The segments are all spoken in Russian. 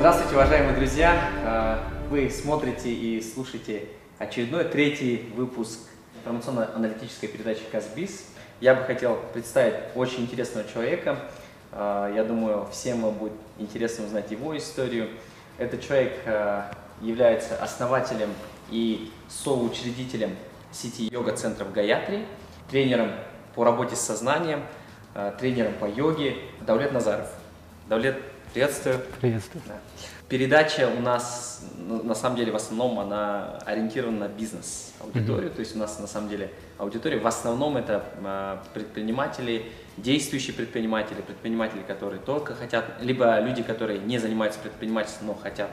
Здравствуйте, уважаемые друзья! Э, вы смотрите и слушаете очередной третий выпуск информационно-аналитической передачи «Казбиз». Я бы хотел представить очень интересного человека. Э, я думаю, всем вам будет интересно узнать его историю. Этот человек э, является основателем и соучредителем сети йога-центров «Гаятри», тренером по работе с сознанием, тренером по йоге Давлет Назаров. Давлет, приветствую. Приветствую. Да. Передача у нас, ну, на самом деле, в основном она ориентирована на бизнес-аудиторию, mm-hmm. то есть у нас, на самом деле, аудитория в основном это а, предприниматели, действующие предприниматели, предприниматели, которые только хотят, либо люди, которые не занимаются предпринимательством, но хотят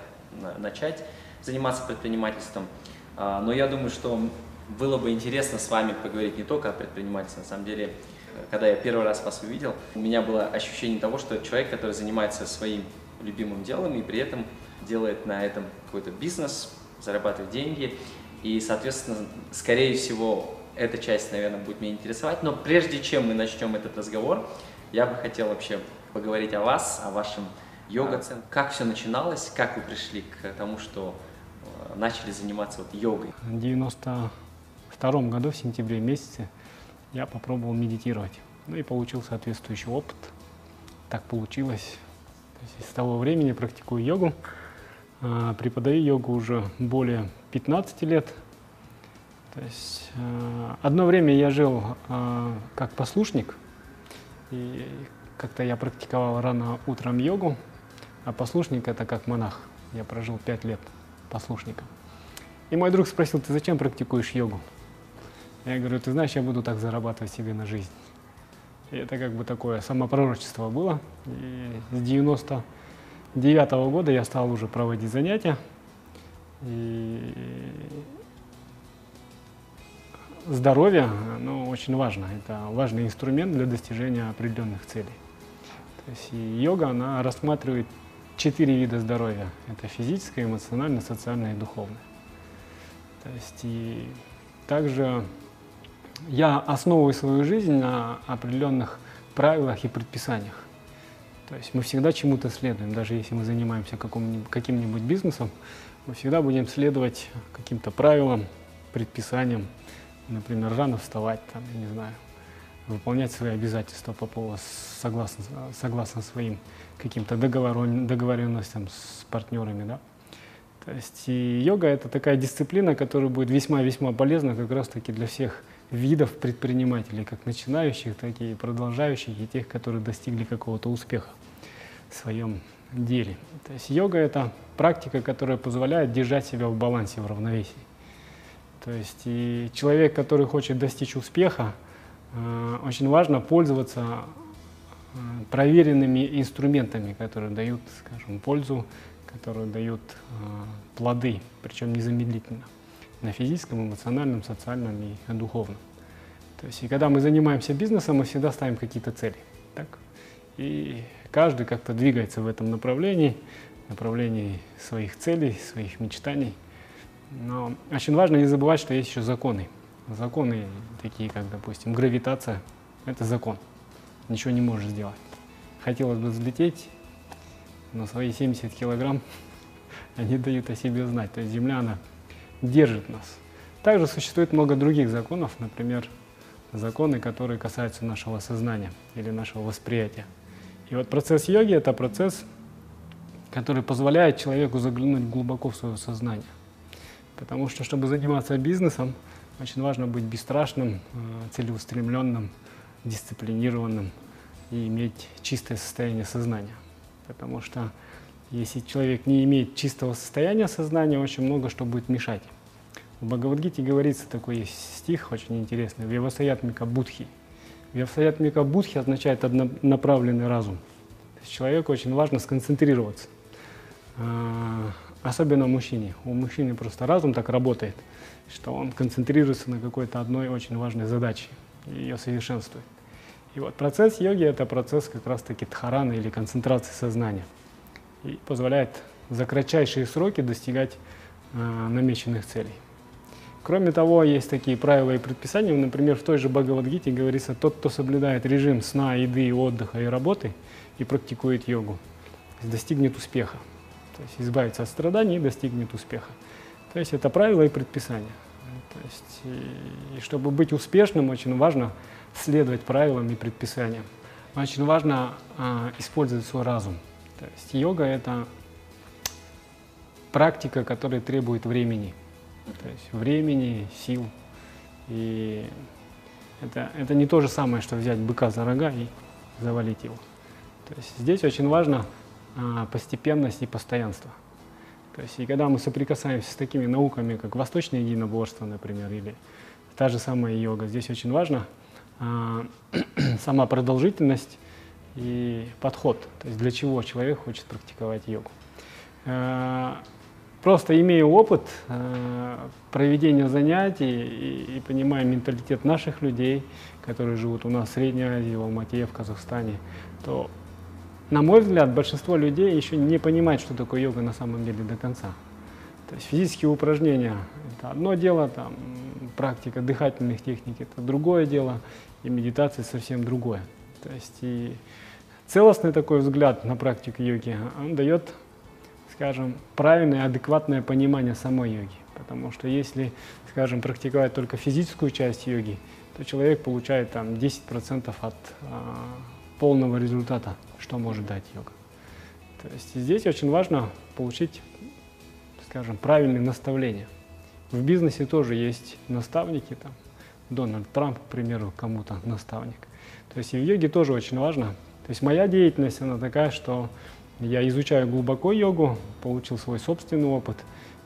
начать заниматься предпринимательством. А, но я думаю, что было бы интересно с вами поговорить не только о предпринимательстве, на самом деле, когда я первый раз вас увидел, у меня было ощущение того, что человек, который занимается своим любимым делом и при этом делает на этом какой-то бизнес, зарабатывает деньги. И, соответственно, скорее всего, эта часть, наверное, будет меня интересовать. Но прежде чем мы начнем этот разговор, я бы хотел вообще поговорить о вас, о вашем йога-центре. Как все начиналось, как вы пришли к тому, что э, начали заниматься вот йогой? В 92 году, в сентябре месяце, я попробовал медитировать. Ну и получил соответствующий опыт. Так получилось. То есть с того времени практикую йогу. А, преподаю йогу уже более 15 лет. То есть а, одно время я жил а, как послушник. И как-то я практиковал рано утром йогу, а послушник это как монах. Я прожил 5 лет послушником. И мой друг спросил, ты зачем практикуешь йогу? Я говорю, ты знаешь, я буду так зарабатывать себе на жизнь. И это как бы такое самопророчество было. И с 99 -го года я стал уже проводить занятия. И здоровье, ну, очень важно. Это важный инструмент для достижения определенных целей. То есть йога, она рассматривает четыре вида здоровья. Это физическое, эмоциональное, социальное и духовное. То есть и также я основываю свою жизнь на определенных правилах и предписаниях. То есть мы всегда чему-то следуем, даже если мы занимаемся каким-нибудь бизнесом, мы всегда будем следовать каким-то правилам, предписаниям, например, рано вставать, там, я не знаю, выполнять свои обязательства по поводу, согласно, согласно своим каким-то договоренностям с партнерами, да. То есть и йога это такая дисциплина, которая будет весьма-весьма полезна как раз-таки для всех видов предпринимателей, как начинающих, так и продолжающих, и тех, которые достигли какого-то успеха в своем деле. То есть йога – это практика, которая позволяет держать себя в балансе, в равновесии. То есть и человек, который хочет достичь успеха, э, очень важно пользоваться э, проверенными инструментами, которые дают, скажем, пользу, которые дают э, плоды, причем незамедлительно на физическом, эмоциональном, социальном и духовном. То есть, и когда мы занимаемся бизнесом, мы всегда ставим какие-то цели. Так? И каждый как-то двигается в этом направлении, направлении своих целей, своих мечтаний. Но очень важно не забывать, что есть еще законы. Законы такие, как, допустим, гравитация – это закон. Ничего не можешь сделать. Хотелось бы взлететь, но свои 70 килограмм они дают о себе знать. То есть Земля, она держит нас. Также существует много других законов, например, законы, которые касаются нашего сознания или нашего восприятия. И вот процесс йоги – это процесс, который позволяет человеку заглянуть глубоко в свое сознание. Потому что, чтобы заниматься бизнесом, очень важно быть бесстрашным, э, целеустремленным, дисциплинированным и иметь чистое состояние сознания. Потому что если человек не имеет чистого состояния сознания, очень много что будет мешать. В Бхагавадгите говорится такой стих очень интересный. Вивасаятмика Будхи. Вивасаятмика Будхи означает однонаправленный разум. То есть человеку очень важно сконцентрироваться. А, особенно мужчине. У мужчины просто разум так работает, что он концентрируется на какой-то одной очень важной задаче и ее совершенствует. И вот процесс йоги – это процесс как раз-таки дхараны или концентрации сознания – и позволяет за кратчайшие сроки достигать э, намеченных целей. Кроме того, есть такие правила и предписания. Например, в той же Бхагавадгите говорится, тот, кто соблюдает режим сна, еды, отдыха и работы и практикует йогу, достигнет успеха. то есть избавиться от страданий и достигнет успеха. То есть это правила и предписания. То есть, и, и чтобы быть успешным, очень важно следовать правилам и предписаниям. Очень важно а, использовать свой разум. То есть йога – это практика, которая требует времени. То есть времени, сил. И это, это не то же самое, что взять быка за рога и завалить его. То есть здесь очень важно а, постепенность и постоянство. То есть и когда мы соприкасаемся с такими науками, как восточное единоборство, например, или та же самая йога, здесь очень важно а, сама продолжительность и подход. То есть для чего человек хочет практиковать йогу. А, просто имея опыт э, проведения занятий и понимая менталитет наших людей, которые живут у нас в Средней Азии, в Алмате, в Казахстане, то, на мой взгляд, большинство людей еще не понимает, что такое йога на самом деле до конца. То есть физические упражнения – это одно дело, там, практика дыхательных техник – это другое дело, и медитация совсем другое. То есть и целостный такой взгляд на практику йоги, он дает скажем, правильное, адекватное понимание самой йоги. Потому что если, скажем, практиковать только физическую часть йоги, то человек получает там 10% от а, полного результата, что может дать йога. То есть здесь очень важно получить, скажем, правильные наставления. В бизнесе тоже есть наставники, там, Дональд Трамп, к примеру, кому-то наставник. То есть и в йоге тоже очень важно. То есть моя деятельность, она такая, что я изучаю глубоко йогу, получил свой собственный опыт.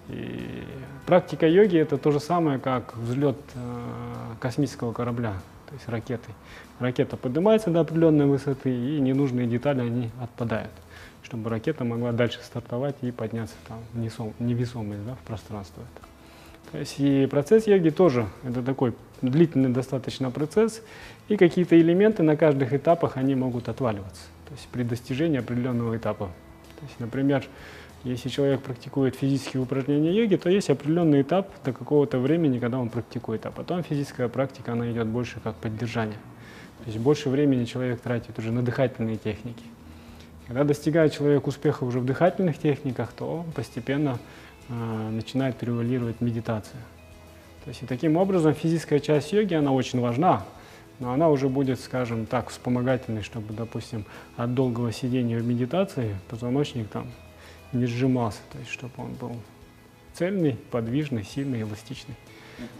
И практика йоги это то же самое, как взлет э, космического корабля, то есть ракеты. Ракета поднимается до определенной высоты, и ненужные детали они отпадают, чтобы ракета могла дальше стартовать и подняться там в невесомость да, в пространство. Это. То есть и процесс йоги тоже это такой длительный достаточно процесс, и какие-то элементы на каждых этапах они могут отваливаться то есть при достижении определенного этапа. То есть, например, если человек практикует физические упражнения йоги, то есть определенный этап до какого-то времени, когда он практикует, а потом физическая практика, она идет больше как поддержание. То есть больше времени человек тратит уже на дыхательные техники. Когда достигает человек успеха уже в дыхательных техниках, то постепенно э, начинает превалировать медитация. То есть и таким образом физическая часть йоги, она очень важна, но она уже будет, скажем так, вспомогательной, чтобы, допустим, от долгого сидения в медитации позвоночник там не сжимался, то есть чтобы он был цельный, подвижный, сильный, эластичный.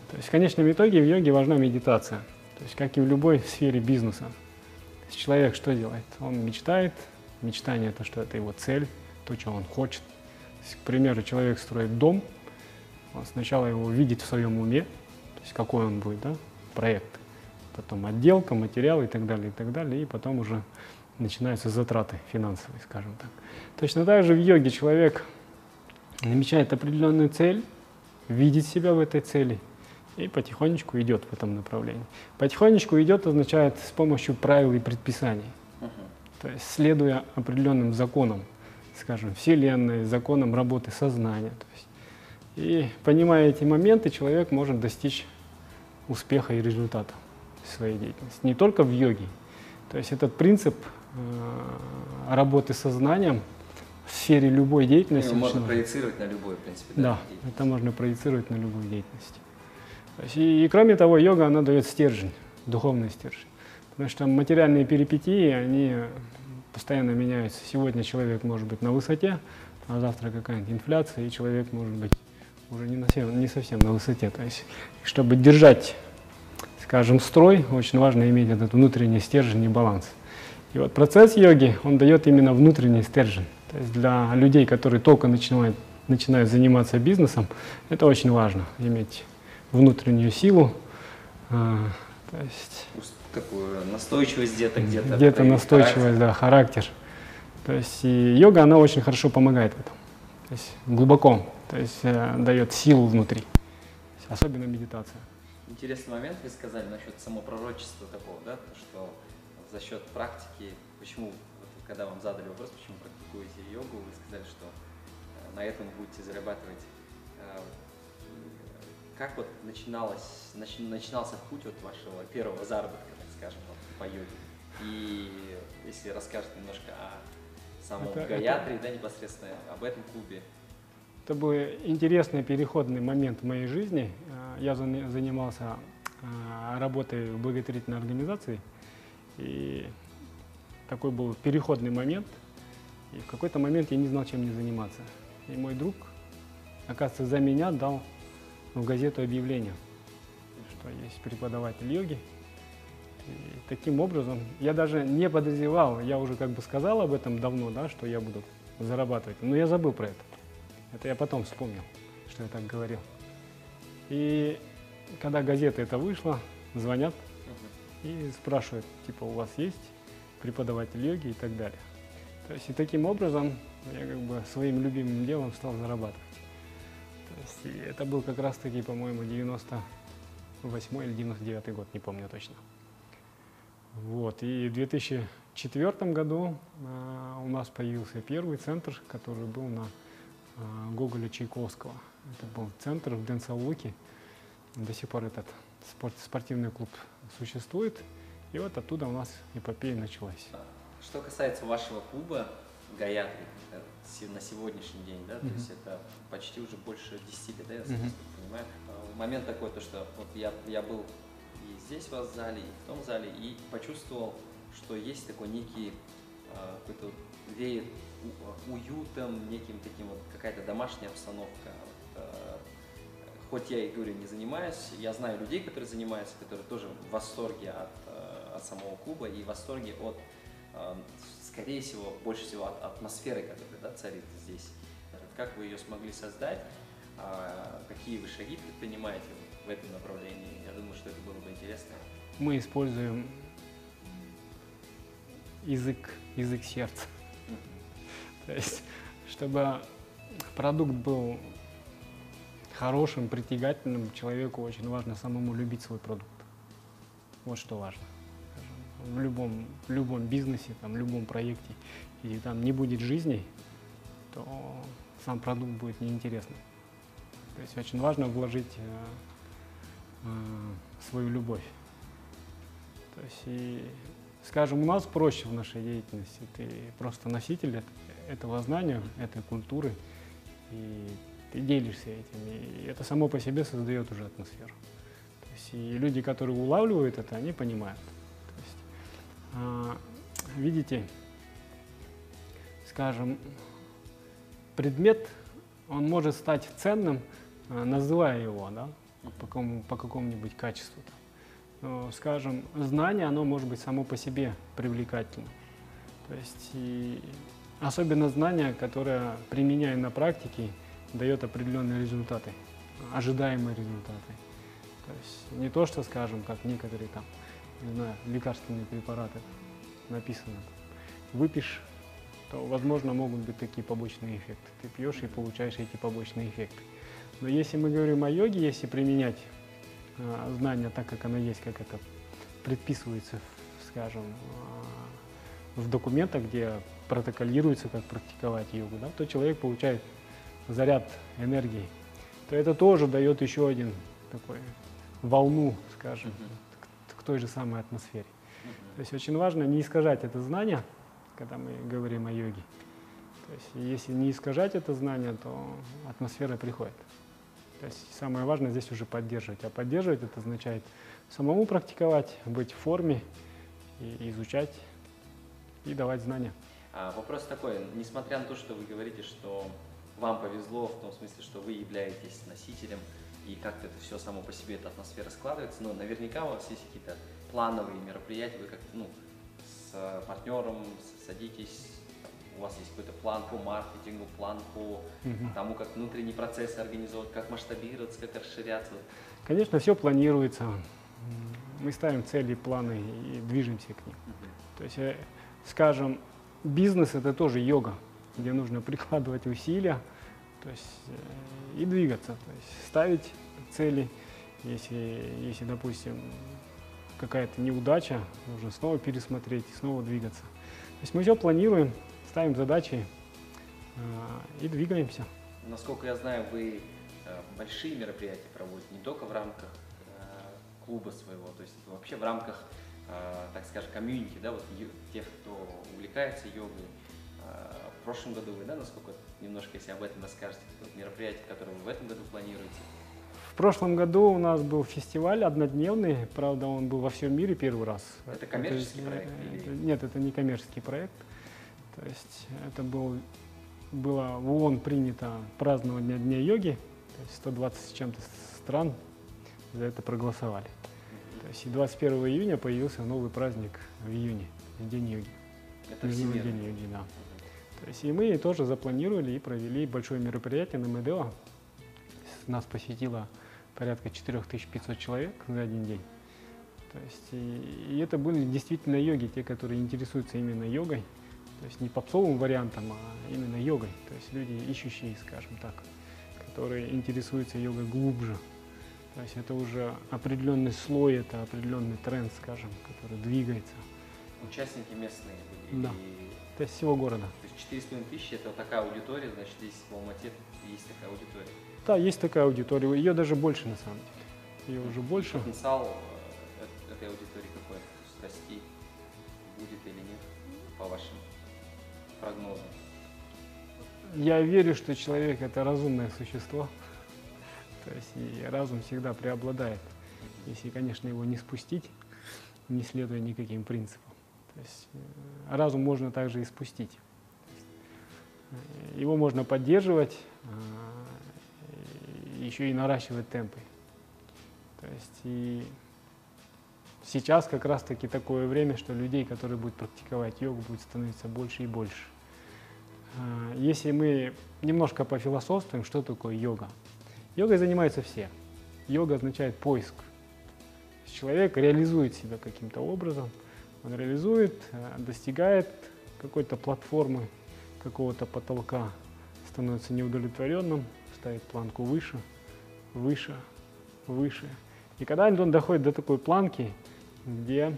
То есть в конечном итоге в йоге важна медитация, то есть как и в любой сфере бизнеса. Человек что делает? Он мечтает, мечтание это что это его цель, то, что он хочет. Есть, к примеру, человек строит дом, сначала его видит в своем уме, то есть какой он будет, да, проект потом отделка, материал и так далее, и так далее, и потом уже начинаются затраты финансовые, скажем так. Точно так же в йоге человек намечает определенную цель, видит себя в этой цели и потихонечку идет в этом направлении. Потихонечку идет означает с помощью правил и предписаний, то есть следуя определенным законам, скажем, Вселенной, законам работы сознания. То есть, и понимая эти моменты, человек может достичь успеха и результата своей деятельности, не только в йоге. То есть этот принцип э, работы со знанием в сфере любой деятельности. Его можно проецировать на любой, в принципе. Да, да это можно проецировать на любую деятельность. И, и кроме того, йога, она дает стержень, духовный стержень. Потому что материальные перипетии, они постоянно меняются. Сегодня человек может быть на высоте, а завтра какая-нибудь инфляция, и человек может быть уже не, на, не совсем на высоте. То есть, чтобы держать скажем, строй, очень важно иметь этот внутренний стержень и баланс. И вот процесс йоги, он дает именно внутренний стержень. То есть для людей, которые только начинают, начинают заниматься бизнесом, это очень важно, иметь внутреннюю силу. А, то есть, Такую настойчивость где-то, где-то. Где-то настойчивость, характер. да, характер. То есть и йога, она очень хорошо помогает в этом. То есть глубоко, то есть э, дает силу внутри, особенно медитация интересный момент вы сказали насчет самопророчества такого, да, что за счет практики, почему, вот, когда вам задали вопрос, почему практикуете йогу, вы сказали, что э, на этом будете зарабатывать. Э, как вот начиналось, нач, начинался путь вот вашего первого заработка, так скажем, вот, по йоге? И если расскажете немножко о самом это, Гаятре, это... да, непосредственно об этом клубе. Это был интересный переходный момент в моей жизни. А, я занимался а, работой в благотворительной организации, и такой был переходный момент. И в какой-то момент я не знал, чем мне заниматься. И мой друг, оказывается, за меня дал в газету объявление, что есть преподаватель йоги. И таким образом, я даже не подозревал, я уже как бы сказал об этом давно, да, что я буду зарабатывать, но я забыл про это. Это я потом вспомнил, что я так говорил. И когда газета это вышла, звонят и спрашивают, типа, у вас есть преподаватель йоги и так далее. То есть и таким образом я как бы своим любимым делом стал зарабатывать. То есть и это был как раз таки, по-моему, 98 или 99 год, не помню точно. Вот. И в 2004 году э, у нас появился первый центр, который был на Гоголя Чайковского. Это был центр в Денсаулуке. До сих пор этот спорт, спортивный клуб существует. И вот оттуда у нас эпопея началась. Что касается вашего клуба Гаятри э, на сегодняшний день, да, mm-hmm. то есть это почти уже больше 10 лет, да, я mm-hmm. понимаю. Э, момент такой, то что вот я, я был и здесь у вас в зале, и в том зале, и почувствовал, что есть такой некий э, какой-то веет уютом, неким таким вот какая-то домашняя обстановка. Вот, хоть я и говорю, не занимаюсь, я знаю людей, которые занимаются, которые тоже в восторге от, от самого клуба и в восторге от скорее всего, больше всего от атмосферы, которая да, царит здесь. Как вы ее смогли создать, какие вы шаги предпринимаете в этом направлении? Я думаю, что это было бы интересно. Мы используем язык, язык сердца. То есть, чтобы продукт был хорошим, притягательным, человеку очень важно самому любить свой продукт. Вот что важно в любом, в любом бизнесе, там, в любом проекте, и там не будет жизни, то сам продукт будет неинтересным. То есть очень важно вложить э, э, свою любовь. То есть и, скажем, у нас проще в нашей деятельности. Ты просто носитель этого знания, этой культуры, и ты делишься этим. И это само по себе создает уже атмосферу. То есть и люди, которые улавливают это, они понимают. А, видите, скажем, предмет, он может стать ценным, а, называя его, да, по, какому, по какому-нибудь качеству. Но, скажем, знание, оно может быть само по себе привлекательным. То есть, и особенно знание, которое, применяя на практике, дает определенные результаты, ожидаемые результаты. То есть не то, что, скажем, как некоторые там не знаю, лекарственные препараты написано, выпьешь, то, возможно, могут быть такие побочные эффекты. Ты пьешь и получаешь эти побочные эффекты. Но если мы говорим о йоге, если применять э, знания так, как оно есть, как это предписывается, скажем, э, в документах, где протоколируется, как практиковать йогу, да, то человек получает заряд энергии, то это тоже дает еще один такой волну, скажем, к той же самой атмосфере. То есть очень важно не искажать это знание, когда мы говорим о йоге. То есть если не искажать это знание, то атмосфера приходит. То есть самое важное здесь уже поддерживать. А поддерживать это означает самому практиковать, быть в форме, и изучать и давать знания. А вопрос такой, несмотря на то, что вы говорите, что вам повезло в том смысле, что вы являетесь носителем и как-то это все само по себе, эта атмосфера складывается, но наверняка у вас есть какие-то плановые мероприятия, вы как-то, ну, с партнером садитесь, у вас есть какой-то план по маркетингу, план по угу. тому, как внутренний процесс организовать, как масштабироваться, как расширяться? Конечно, все планируется. Мы ставим цели, планы и движемся к ним. Угу. То есть, э, скажем, бизнес это тоже йога, где нужно прикладывать усилия, то есть э, и двигаться, то есть ставить цели, если, если допустим, какая-то неудача, нужно снова пересмотреть, снова двигаться. То есть мы все планируем, ставим задачи э, и двигаемся. Насколько я знаю, вы э, большие мероприятия проводите не только в рамках э, клуба своего, то есть вообще в рамках, так скажем, комьюнити, да, вот тех, кто увлекается йогой, В прошлом году вы, да, насколько немножко, если об этом расскажете, мероприятие, которое вы в этом году планируете? В прошлом году у нас был фестиваль однодневный, правда, он был во всем мире первый раз. Это коммерческий это, проект? Это, или... Нет, это не коммерческий проект. То есть это был, было в ООН принято празднование Дня йоги, то есть 120 с чем-то стран за это проголосовали. То есть и 21 июня появился новый праздник в июне, День йоги. Это День йоги, да. То есть и мы тоже запланировали и провели большое мероприятие на МДО. Нас посетило порядка 4500 человек за один день. То есть и, и это были действительно йоги, те, которые интересуются именно йогой, то есть не попсовым вариантом, а именно йогой. То есть люди ищущие, скажем так, которые интересуются йогой глубже. То есть это уже определенный слой, это определенный тренд, скажем, который двигается. Участники местные были? Да. Это всего города. То есть 4,5 тысячи – это такая аудитория, значит, здесь в Алмате есть такая аудитория? Да, есть такая аудитория. Ее даже больше, на самом деле. Ее уже больше. Потенциал э, этой аудитории какой? То есть расти будет или нет, по вашим прогнозам? Я верю, что человек – это разумное существо. То есть и разум всегда преобладает, если, конечно, его не спустить, не следуя никаким принципам. То есть э, разум можно также и спустить. Э, его можно поддерживать, еще и наращивать темпы. То есть и сейчас как раз таки такое время, что людей, которые будут практиковать йогу, будет становиться больше и больше. А, если мы немножко пофилософствуем, что такое йога? Йогой занимаются все. Йога означает поиск. Человек реализует себя каким-то образом, он реализует, э, достигает какой-то платформы, какого-то потолка, становится неудовлетворенным, ставит планку выше, выше, выше. И когда он доходит до такой планки, где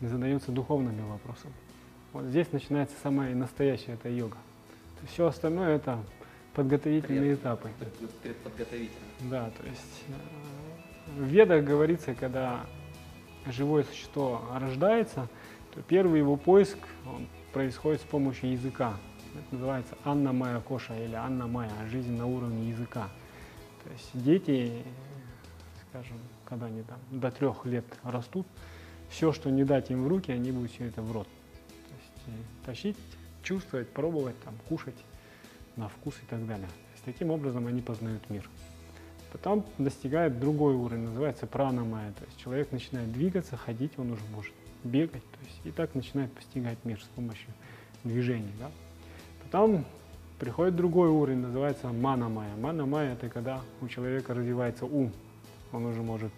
задается духовными вопросами, вот здесь начинается самая настоящая эта йога. Все остальное это подготовительные Пред, этапы. Предподготовительные. Да, то есть э, в ведах говорится, когда живое существо рождается, то первый его поиск он происходит с помощью языка. Это называется Анна Майя Коша или Анна Майя, жизнь на уровне языка. То есть дети, скажем, когда они там до трех лет растут, все, что не дать им в руки, они будут все это в рот. То есть э, тащить, чувствовать, пробовать, там, кушать на вкус и так далее. То есть таким образом они познают мир. Потом достигает другой уровень, называется пранамая. То есть человек начинает двигаться, ходить он уже может, бегать. То есть и так начинает постигать мир с помощью движений. Да? Потом приходит другой уровень, называется мана-майя. Мана-майя – это когда у человека развивается ум. Он уже может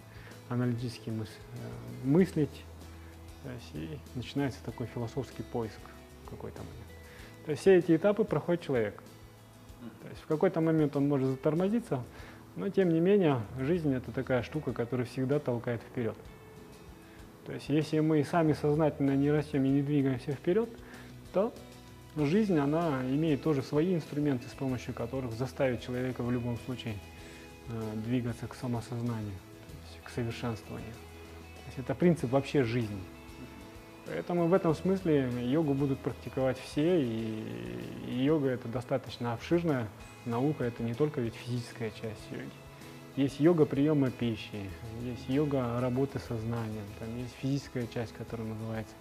аналитически мыс э, мыслить, то есть, и начинается такой философский поиск какой-то момент. То есть все эти этапы проходит человек. Есть в какой-то момент он может затормозиться, но тем не менее жизнь это такая штука, которая всегда толкает вперед. То есть если мы сами сознательно не растем и не двигаемся вперед, то жизнь, она имеет тоже свои инструменты, с помощью которых заставить человека в любом случае э, двигаться к самосознанию, к совершенствованию. То есть это принцип вообще жизни. Поэтому в этом смысле йогу будут практиковать все, и, йога это достаточно обширная наука, это не только ведь физическая часть йоги. Есть йога приема пищи, есть йога работы сознанием, там есть физическая часть, которая называется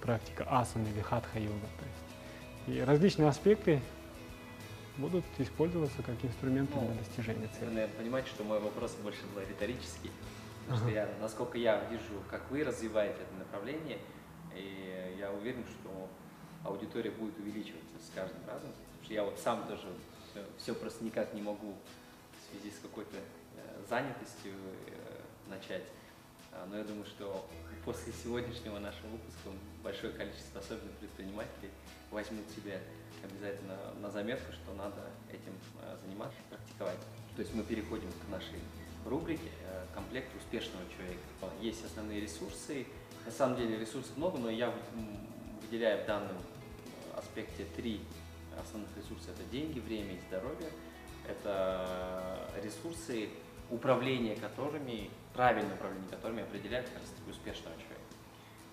практика асана или хатха-йога. То есть и различные аспекты будут использоваться как инструменты ну, для достижения цели. Наверное, понимаете, что мой вопрос больше был риторический. Потому ага. что я, насколько я вижу, как вы развиваете это направление, и я уверен, что аудитория будет увеличиваться с каждым разом. Потому что я вот сам тоже все, все просто никак не могу в связи с какой-то э, занятостью э, начать. А, но я думаю, что после сегодняшнего нашего выпуска большое количество, особенно предпринимателей, возьмут себе обязательно на заметку, что надо этим а, заниматься, практиковать. То есть мы переходим к нашей рубрике э, «Комплект успешного человека». Есть основные ресурсы. На самом деле ресурсов много, но я выделяю в данном аспекте три основных ресурса. Это деньги, время и здоровье. Это ресурсы, управление которыми, правильное управление которыми определяет как раз таки успешного человека.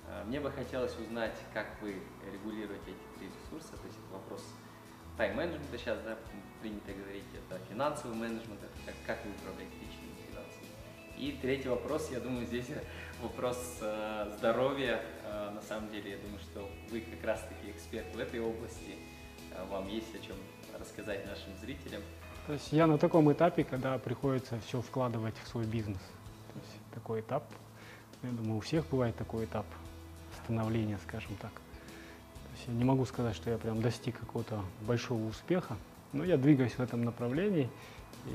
А, мне бы хотелось узнать, как вы регулируете эти три ресурса, то есть это вопрос тайм-менеджмента сейчас, да, принято говорить, это финансовый менеджмент, это как, как вы управляете финансами. И третий вопрос, я думаю, здесь вопрос э, здоровья. Э, на самом деле, я думаю, что вы как раз-таки эксперт в этой области, э, вам есть о чем рассказать нашим зрителям. То есть я на таком этапе, когда приходится все вкладывать в свой бизнес. То есть такой этап, я думаю, у всех бывает такой этап становления, скажем так. То есть я не могу сказать, что я прям достиг какого-то большого успеха, но я двигаюсь в этом направлении и,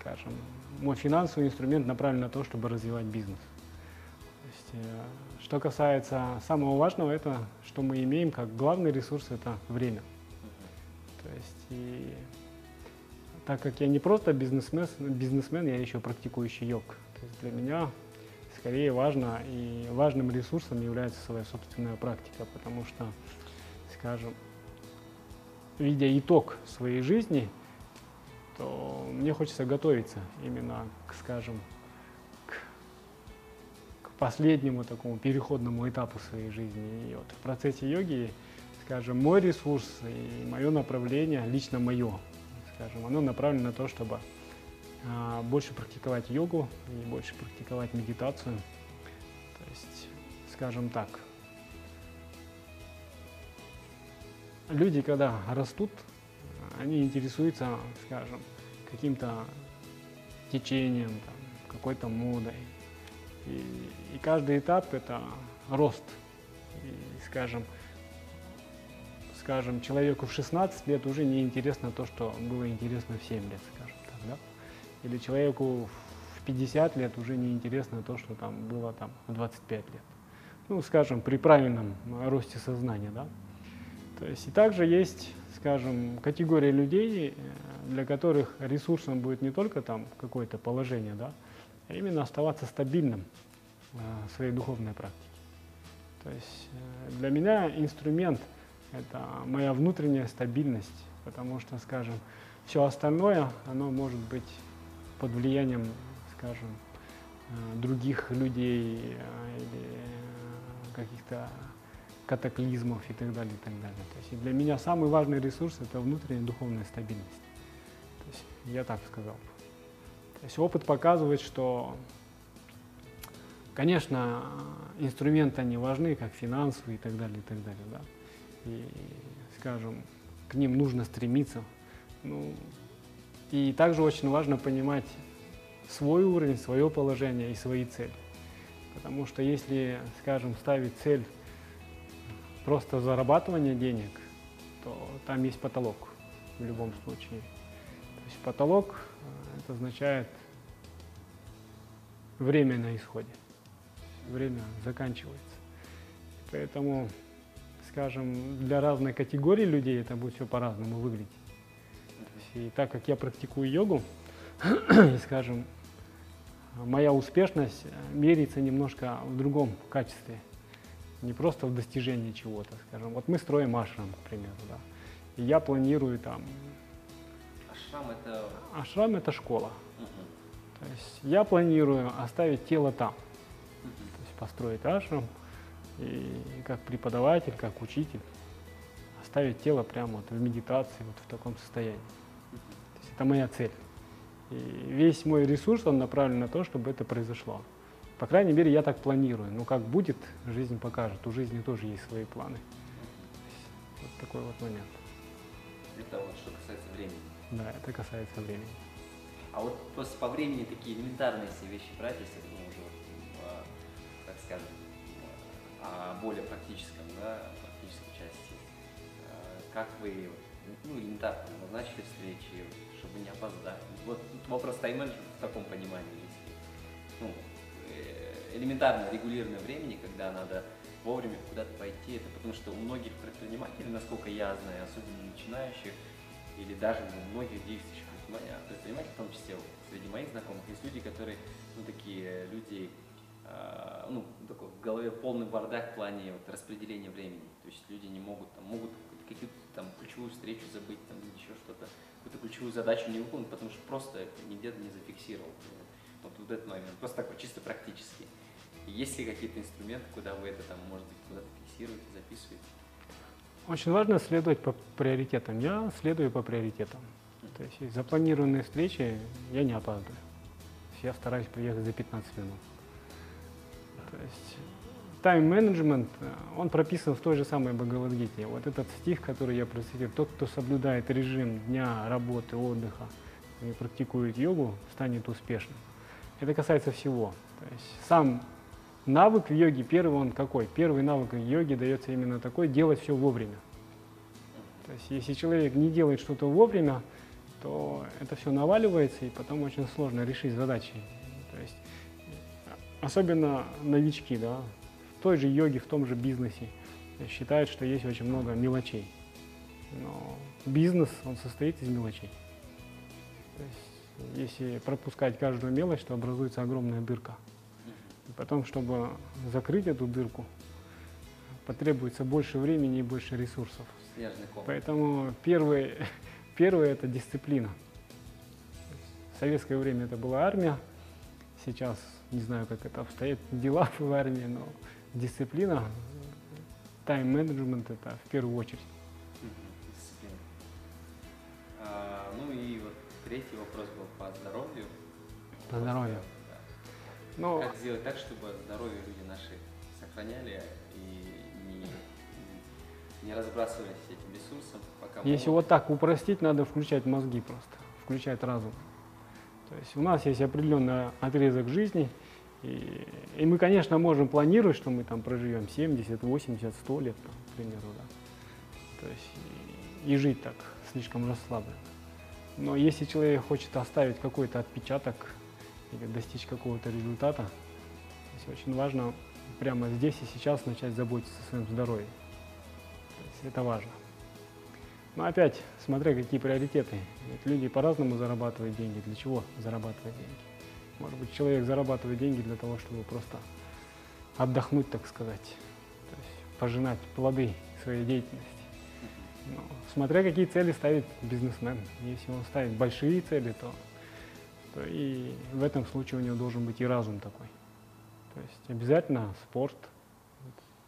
скажем, мой финансовый инструмент направлен на то, чтобы развивать бизнес. То есть, э, что касается самого важного, это что мы имеем как главный ресурс, это время. То есть и так как я не просто бизнесмен, бизнесмен, я еще практикующий йог. То есть для меня скорее важно и важным ресурсом является своя собственная практика, потому что, скажем, видя итог своей жизни, то мне хочется готовиться именно, к, скажем, к, к последнему такому переходному этапу своей жизни. И вот в процессе йоги, скажем, мой ресурс и мое направление, лично мое, скажем, оно направлено на то, чтобы а, больше практиковать йогу и больше практиковать медитацию. То есть, скажем так, люди, когда растут, они интересуются, скажем, каким-то течением, какой-то модой. И, и каждый этап это рост. И, скажем, скажем, человеку в 16 лет уже не интересно то, что было интересно в 7 лет, скажем так, да? Или человеку в 50 лет уже не интересно то, что там было там в 25 лет. Ну, скажем, при правильном росте сознания, да? То есть и также есть, скажем, категория людей, э, для которых ресурсом будет не только там какое-то положение, да, а именно оставаться стабильным э, в своей духовной практике. То есть э, для меня инструмент – это моя внутренняя стабильность, потому что, скажем, все остальное, оно может быть под влиянием, скажем, других людей или каких-то катаклизмов и так далее, и так далее. То есть для меня самый важный ресурс – это внутренняя духовная стабильность. То есть я так сказал. То есть опыт показывает, что, конечно, инструменты они важны, как финансовые и так далее, и так далее, да и, скажем, к ним нужно стремиться. Ну, и также очень важно понимать свой уровень, свое положение и свои цели. Потому что если, скажем, ставить цель просто зарабатывания денег, то там есть потолок в любом случае. То есть потолок э, это означает время на исходе. Время заканчивается. Поэтому скажем, для разной категории людей это будет все по-разному выглядеть. И так как я практикую йогу, скажем, моя успешность меряется немножко в другом качестве. Не просто в достижении чего-то, скажем. Вот мы строим ашрам, к примеру, да. И я планирую там... Ашрам это... Ашрам это школа. Угу. То есть я планирую оставить тело там. Угу. То есть построить ашрам, и как преподаватель, как учитель оставить тело прямо вот в медитации, вот в таком состоянии. То есть это моя цель. И весь мой ресурс, он направлен на то, чтобы это произошло. По крайней мере, я так планирую. Ну, как будет, жизнь покажет. У жизни тоже есть свои планы. Вот такой вот момент. Это вот что касается времени. Да, это касается времени. А вот просто по времени такие элементарные все вещи брать, если мы уже, а, так скажем, о более практическом, да, практической части. Э, как вы, ну, элементарно назначили встречи, чтобы не опоздать. Вот вопрос тайм-менеджмента в таком понимании, если, ну, элементарно регулирование времени, когда надо вовремя куда-то пойти, это потому что у многих предпринимателей, насколько я знаю, особенно начинающих, или даже у многих действующих предпринимателей, в том числе среди моих знакомых, есть люди, которые, ну, такие люди, Э, ну, такой в голове полный бардак в плане вот, распределения времени. То есть люди не могут, там, могут какую-то там ключевую встречу забыть, там, еще что-то, какую-то ключевую задачу не выполнить, потому что просто нигде не зафиксировал. Вот, вот этот момент, просто такой чисто практический. Есть ли какие-то инструменты, куда вы это там, может быть, куда-то фиксируете, записываете? Очень важно следовать по приоритетам. Я следую по приоритетам. То есть запланированные встречи я не опаздываю. Я стараюсь приехать за 15 минут. То есть тайм-менеджмент, он прописан в той же самой Бхагавадгите. Вот этот стих, который я процитировал, тот, кто соблюдает режим дня, работы, отдыха и практикует йогу, станет успешным. Это касается всего. То есть сам навык в йоге, первый он какой? Первый навык в йоге дается именно такой, делать все вовремя. То есть если человек не делает что-то вовремя, то это все наваливается, и потом очень сложно решить задачи. То есть, особенно новички, да, в той же йоге, в том же бизнесе считают, что есть очень много мелочей. Но бизнес, он состоит из мелочей. То есть, если пропускать каждую мелочь, то образуется огромная дырка. И потом, чтобы закрыть эту дырку, потребуется больше времени и больше ресурсов. Поэтому первый, первое – это дисциплина. В советское время это была армия, сейчас не знаю, как это обстоят дела в армии, но дисциплина, тайм-менеджмент – это в первую очередь. Третий вопрос был по здоровью. По здоровью. Но... Как сделать так, чтобы здоровье люди наши сохраняли и не, не разбрасывались этим ресурсом, пока Если могут. вот так упростить, надо включать мозги просто, включать разум. То есть у нас есть определенный отрезок жизни, и, и мы, конечно, можем планировать, что мы там проживем 70, 80, 100 лет, там, к примеру, да. То есть и, и жить так слишком расслабленно. Но если человек хочет оставить какой-то отпечаток или достичь какого-то результата. То есть очень важно прямо здесь и сейчас начать заботиться о своем здоровье. То есть это важно. Но опять, смотря какие приоритеты. Ведь люди по-разному зарабатывают деньги. Для чего зарабатывать деньги? Может быть, человек зарабатывает деньги для того, чтобы просто отдохнуть, так сказать. То есть пожинать плоды своей деятельности. Но, смотря какие цели ставит бизнесмен. Если он ставит большие цели, то и в этом случае у него должен быть и разум такой. То есть обязательно спорт,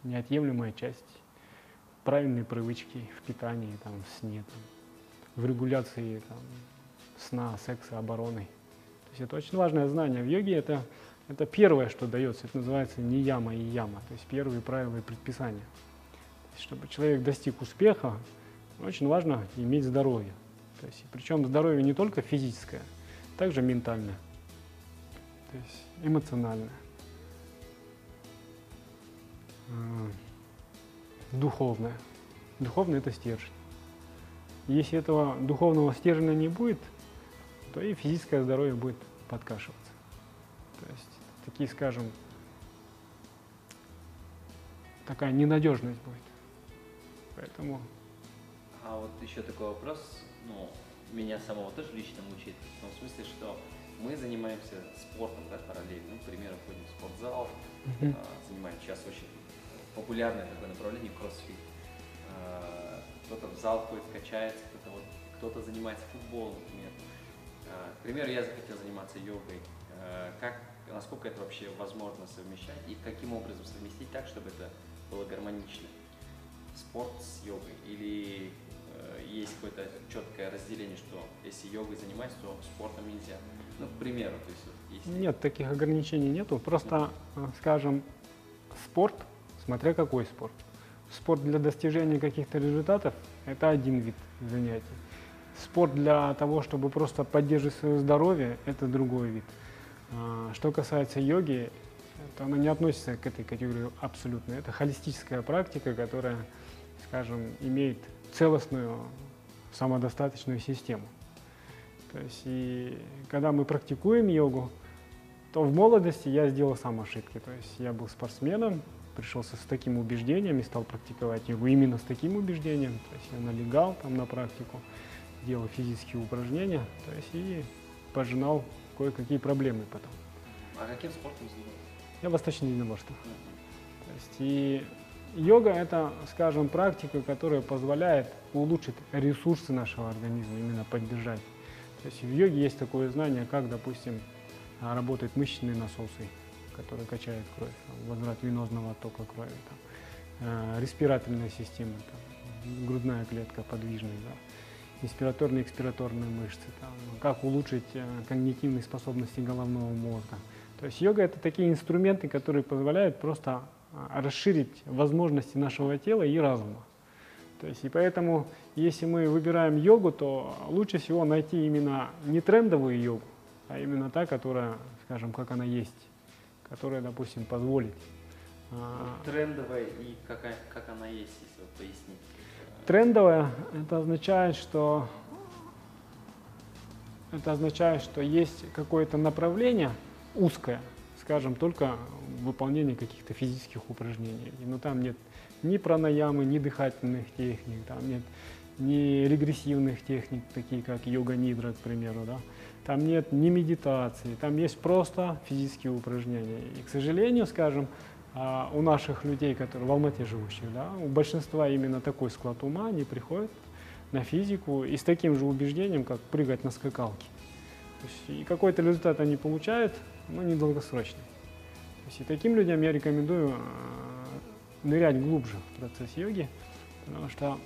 неотъемлемая часть, правильные привычки в питании, там, в сне, там, в регуляции там, сна, секса, обороны. То есть это очень важное знание. В йоге это, это первое, что дается, это называется не яма и яма, то есть первые правила и предписания. Чтобы человек достиг успеха, очень важно иметь здоровье. То есть, причем здоровье не только физическое, также ментальное, то есть эмоциональное, а, духовное. Духовное – это стержень. Если этого духовного стержня не будет, то и физическое здоровье будет подкашиваться. То есть такие, скажем, такая ненадежность будет. Поэтому. А вот еще такой вопрос, ну, меня самого тоже лично мучает, в том смысле, что мы занимаемся спортом, да, параллельно. Ну, к примеру, ходим в спортзал, mm-hmm. а, занимаемся сейчас очень популярное такое направление кроссфит. А, кто-то в зал ходит, качается, кто-то вот, кто-то занимается футболом, например. А, к примеру, я захотел заниматься йогой. А, как, насколько это вообще возможно совмещать и каким образом совместить так, чтобы это было гармонично? Спорт с йогой или какое-то четкое разделение, что если йогой занимаюсь, то спортом нельзя. Ну, к примеру, то есть если... Нет, таких ограничений нету. Просто, mm. скажем, спорт, смотря какой спорт. Спорт для достижения каких-то результатов – это один вид занятий. Спорт для того, чтобы просто поддерживать свое здоровье – это другой вид. А, что касается йоги, то она не относится к этой категории абсолютно. Это холистическая практика, которая, скажем, имеет целостную самодостаточную систему. То есть и когда мы практикуем йогу, то в молодости я сделал сам ошибки. То есть я был спортсменом, пришел с таким убеждением и стал практиковать йогу именно с таким убеждением. То есть я налегал там на практику, делал физические упражнения, то есть и пожинал кое-какие проблемы потом. А каким спортом занимаетесь? Я восточный единоборство. Mm-hmm. То есть и Йога – это, скажем, практика, которая позволяет улучшить ресурсы нашего организма, именно поддержать. То есть в йоге есть такое знание, как, допустим, работают мышечные насосы, который качает кровь, возврат венозного оттока крови, там, э, респираторная система, там, грудная клетка подвижная, да, респираторные экспираторные мышцы, там, как улучшить э, когнитивные способности головного мозга. То есть йога это такие инструменты, которые позволяют просто расширить возможности нашего тела и разума. То есть, и поэтому, если мы выбираем йогу, то лучше всего найти именно не трендовую йогу, а именно та, которая, скажем, как она есть, которая, допустим, позволит. а, Трендовая и какая, как она есть, если пояснить. Трендовая это означает, что это означает, что есть какое-то направление узкое, скажем, только выполнение каких-то физических упражнений. Но там нет ни пранаямы, ни дыхательных техник, там нет ни регрессивных техник, такие как йога-нидра, к примеру, да. Там нет ни медитации, там есть просто физические упражнения. И, к сожалению, скажем, а, у наших людей, которые в Алмате живущих, да, у большинства именно такой склад ума, они приходят на физику и с таким же убеждением, как прыгать на скакалке. То есть, и какой-то результат они получают, но недолгосрочный. То есть, и таким людям я рекомендую а, нырять глубже в процесс йоги, потому что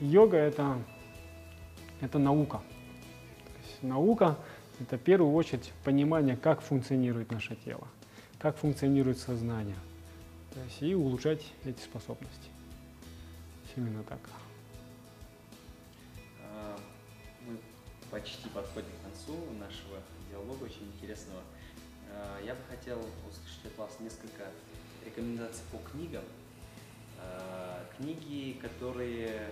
йога это, это наука. То есть наука это в первую очередь понимание, как функционирует наше тело, как функционирует сознание, то есть и улучшать эти способности. Именно так. А, Мы почти подходим к концу нашего диалога, очень интересного. А, Я бы хотел услышать от вас несколько рекомендаций по книгам. А, Книги, которые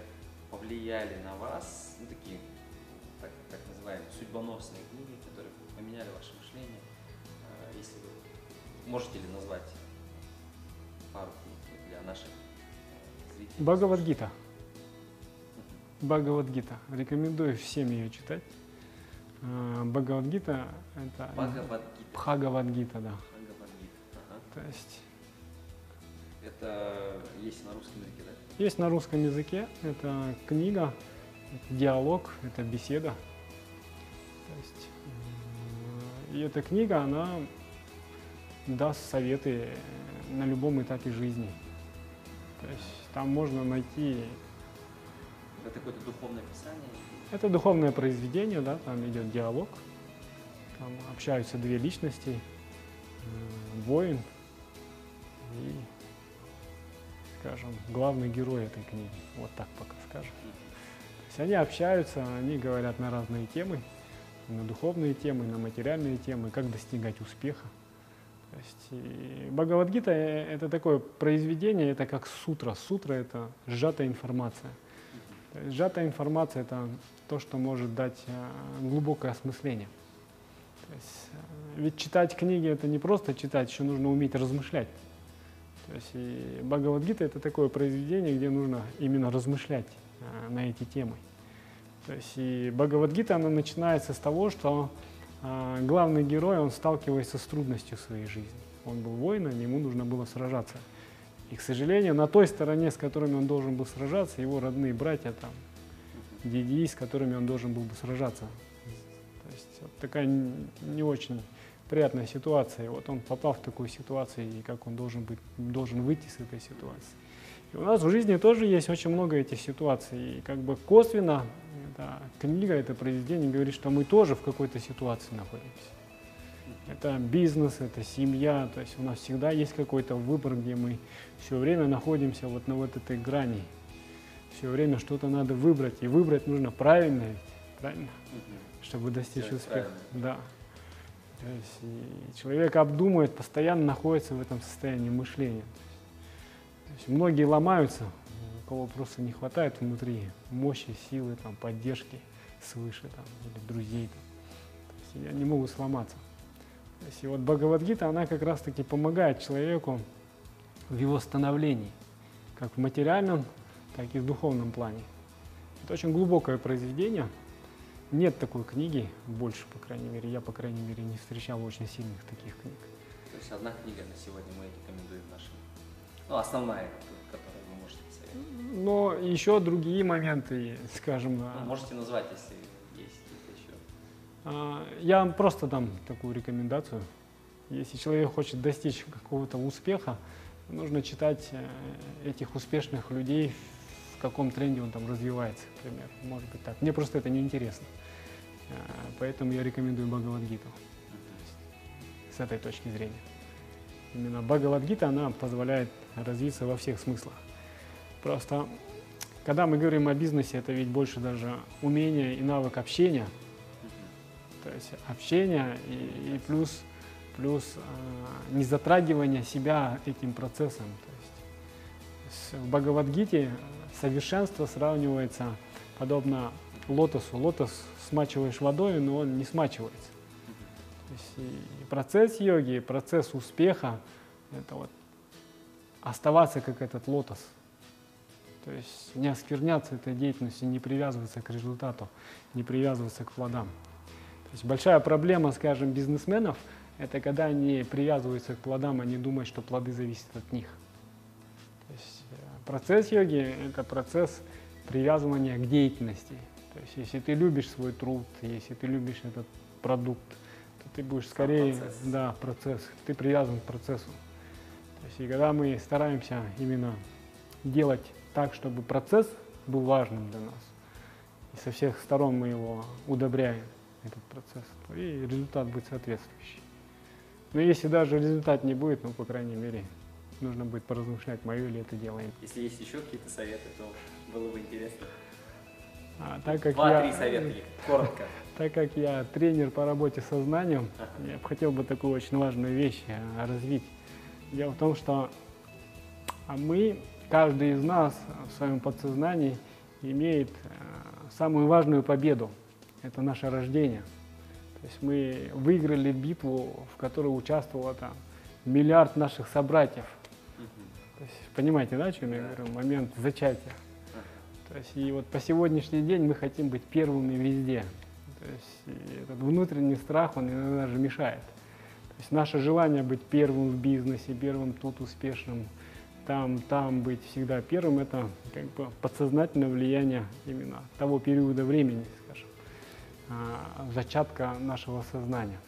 повлияли на вас, ну, такие, так, так называемые, судьбоносные книги, которые поменяли ваше мышление. А, Если вы можете ли назвать пару книг для наших э, зрителей? Бхагавадгита. Бхагавадгита. Рекомендую всем ее читать. А, Бхагавадгита это Бхагавадгита. Бхагавадгита, да. Бхагавадгита. Ага. То есть Это есть на русском языке, да? есть на русском языке. Это книга, это диалог, это беседа. То есть, м, и эта книга, она даст советы на любом этапе жизни. То есть там можно найти Это какое-то духовное писание. Это духовное произведение, да, там идет диалог, там общаются две личности, э, воин и, скажем, главный герой этой книги. Вот так пока скажем. То есть они общаются, они говорят на разные темы, на духовные темы, на материальные темы, как достигать успеха. То есть Бхагавадгита э, это такое произведение, это как сутра. Сутра это сжатая информация. Сжатая информация – это то, что может дать э, глубокое осмысление. То есть, э, ведь читать книги – это не просто читать, еще нужно уметь размышлять. То есть и Бхагавадгита – это такое произведение, где нужно именно размышлять э, на эти темы. То есть и Бхагавадгита, она начинается с того, что главный герой, он сталкивается с трудностью своей жизни. Он был воином, ему нужно было сражаться. И, к сожалению, на той стороне, с которыми он должен был сражаться, его родные братья там, дяди, с которыми он должен был бы сражаться. То есть вот такая не очень приятная ситуация. И вот он попал в такую ситуацию, и как он должен, быть, должен выйти с этой ситуации. И у нас в жизни тоже есть очень много этих ситуаций. И как бы косвенно эта книга, это произведение говорит, что мы тоже в какой-то ситуации находимся. Это бизнес, это семья, то есть у нас всегда есть какой-то выбор, где мы все время находимся вот на вот этой грани. Все время что-то надо выбрать, и выбрать нужно правильно, ведь, правильно, чтобы достичь успеха. правильно. Да. То есть человек обдумывает, постоянно находится в этом состоянии мышления. То есть многие ломаются, у кого просто не хватает внутри мощи, силы, там, поддержки свыше там, или друзей. Там. То есть они не могут сломаться. То есть и вот Бхагавадгита, она как раз-таки помогает человеку в его становлении, как в материальном, так и в духовном плане. Это очень глубокое произведение. Нет такой книги, больше, по крайней мере, я, по крайней мере, не встречал очень сильных таких книг. То есть одна книга на сегодня мы рекомендуем нашим. Ну, основная, которую вы можете посоветовать. Но еще другие моменты, скажем, Ну, можете назвать, если я вам просто дам такую рекомендацию. Если человек хочет достичь какого-то успеха, нужно читать э, этих успешных людей, в каком тренде он там развивается, например. Может быть так. Мне просто это неинтересно. Э, поэтому я рекомендую Бхагавадгиту с этой точки зрения. Именно Бхагавадгита, она позволяет развиться во всех смыслах. Просто, когда мы говорим о бизнесе, это ведь больше даже умение и навык общения. То есть общение и, и плюс, плюс э, не затрагивание себя этим процессом. То есть в Бхагавадгите совершенство сравнивается подобно лотосу. Лотос смачиваешь водой, но он не смачивается. То есть и процесс йоги, и процесс успеха – это вот оставаться как этот лотос. То есть не оскверняться этой деятельностью, не привязываться к результату, не привязываться к плодам. Есть большая проблема, скажем, бизнесменов – это когда они привязываются к плодам, они думают, что плоды зависят от них. То есть э, процесс йоги – это процесс привязывания к деятельности. То есть если ты любишь свой труд, если ты любишь этот продукт, то ты будешь скорее, процесс. да, процесс, ты привязан к процессу. То есть и когда мы стараемся именно делать так, чтобы процесс был важным для нас, и со всех сторон мы его удобряем, этот процесс, и результат будет соответствующий. Но если даже результат не будет, ну, по крайней мере, нужно будет поразмышлять, мое ли это дело. Если есть еще какие-то советы, то было бы интересно. А, так как Два-три совета, коротко. Так как я тренер по работе со знанием, ага. я хотел бы такую очень важную вещь э, развить. Дело в том, что а мы, каждый из нас в своем подсознании имеет э, самую важную победу. Это наше рождение. То есть мы выиграли битву, в которой участвовало там миллиард наших собратьев. То есть, понимаете, да, о чем я говорю? Момент зачатия. То есть, и вот по сегодняшний день мы хотим быть первыми везде. То есть, этот внутренний страх, он иногда же мешает. То есть наше желание быть первым в бизнесе, первым тут успешным, там, там быть всегда первым, это как бы подсознательное влияние именно того периода времени, зачатка нашего сознания.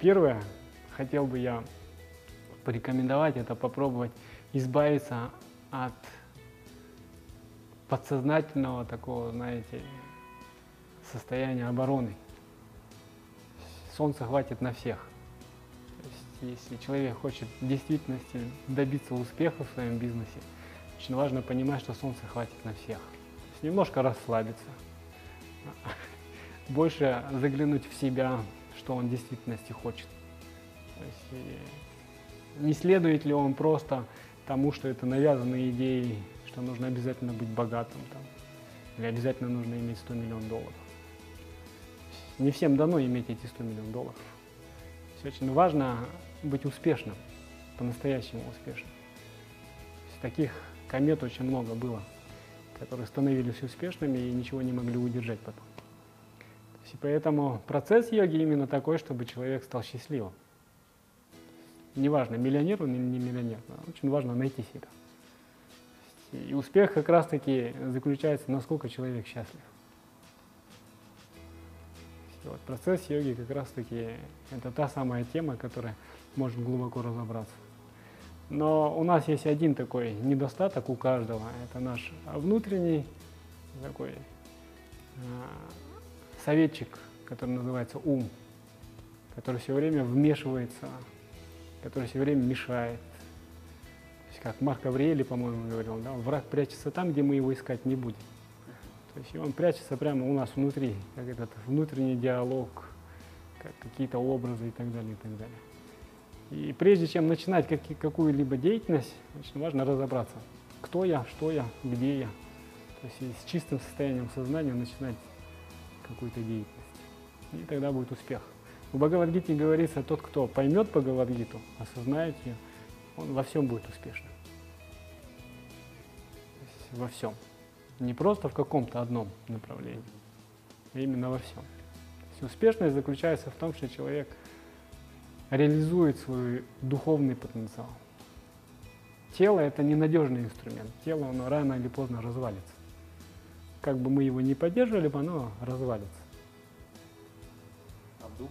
Первое, хотел бы я порекомендовать, это попробовать избавиться от подсознательного такого, знаете, состояния обороны. Солнца хватит на всех. То есть, если человек хочет в действительности добиться успеха в своем бизнесе, очень важно понимать, что солнца хватит на всех. Немножко расслабиться, больше заглянуть в себя, что он в действительности хочет. То есть, не следует ли он просто тому, что это навязанные идеи, что нужно обязательно быть богатым, там, или обязательно нужно иметь 100 миллионов долларов. Не всем дано иметь эти 100 миллионов долларов. Все очень важно быть успешным, по-настоящему успешным. Таких комет очень много было, которые становились успешными и ничего не могли удержать потом. И поэтому процесс йоги именно такой, чтобы человек стал счастливым. Неважно, миллионер он или не миллионер, очень важно найти себя. И успех как раз-таки заключается, насколько человек счастлив. Вот, процесс йоги как раз-таки это та самая тема, которая может глубоко разобраться. Но у нас есть один такой недостаток у каждого, это наш внутренний такой э, советчик, который называется ум, который все время вмешивается, который все время мешает, как Марк Авриэли, по-моему, говорил, да, враг прячется там, где мы его искать не будем. То есть он прячется прямо у нас внутри, как этот внутренний диалог, как какие-то образы и так далее, и так далее. И прежде чем начинать как, какую-либо деятельность, очень важно разобраться, кто я, что я, где я. То есть с чистым состоянием сознания начинать какую-то деятельность. И тогда будет успех. В Бхагавадгите говорится, тот, кто поймет Бхагавадгиту, осознает ее, он во всем будет успешным. Во всем. Не просто в каком-то одном направлении, а именно во всем. успешность заключается в том, что человек реализует свой духовный потенциал. Тело – это ненадежный инструмент. Тело, оно рано или поздно развалится. Как бы мы его не поддерживали, оно развалится. А дух,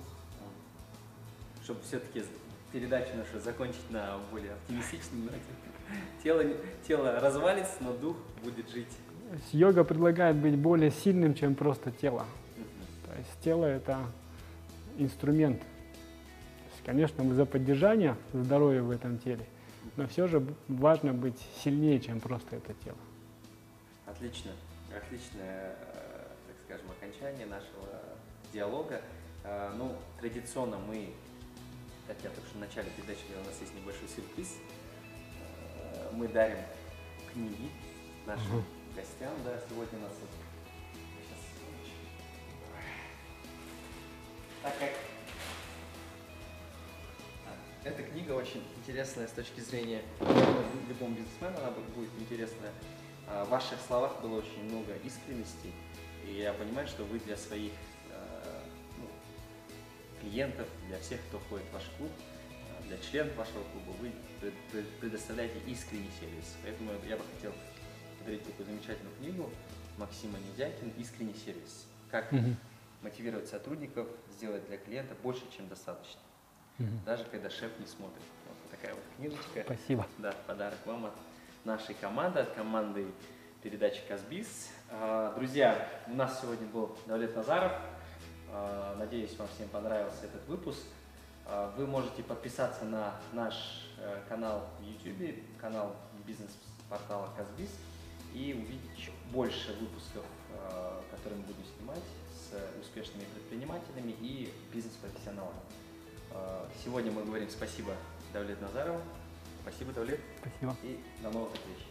чтобы все-таки передачу нашу закончить на более оптимистичном ноте. Тело, тело развалится, но дух будет жить. Йога предлагает быть более сильным, чем просто тело. То есть тело это инструмент. То есть, конечно, мы за поддержание здоровья в этом теле, но все же важно быть сильнее, чем просто это тело. Отлично. Отличное, э, так скажем, окончание нашего диалога. Э, Ну, традиционно мы, как я только что в начале передачи у нас есть небольшой сюрприз. Э, Мы дарим книги нашим Мгм. гостям. Да, сегодня у нас вот... Сейчас. Так как а, эта книга очень интересная с точки зрения любому бизнесмену, она бу- будет интересная. А, В ваших словах было очень много искренности, и я понимаю, что вы для своих э, ну, клиентов, для всех, кто входит в ваш клуб, э, для членов вашего клуба, вы пред- пред- предоставляете искренний сервис. Поэтому я бы хотел подарить такую замечательную книгу Максима Недякин «Искренний сервис». Как мотивировать сотрудников сделать для клиента больше, чем достаточно. Даже когда шеф не смотрит. Вот такая вот книжечка. Спасибо. Да, подарок вам от нашей команды, от команды передачи Казбиз. А, Друзья, у нас сегодня был Давлет Назаров. А, Надеюсь, вам всем понравился этот выпуск. А, Вы можете подписаться на наш э, канал в YouTube, канал бизнес-портала Казбиз и увидеть больше выпусков, которые мы будем снимать с успешными предпринимателями и бизнес-профессионалами. Сегодня мы говорим спасибо Давлет Назарову. Спасибо, Давлет. Спасибо. И до новых встреч.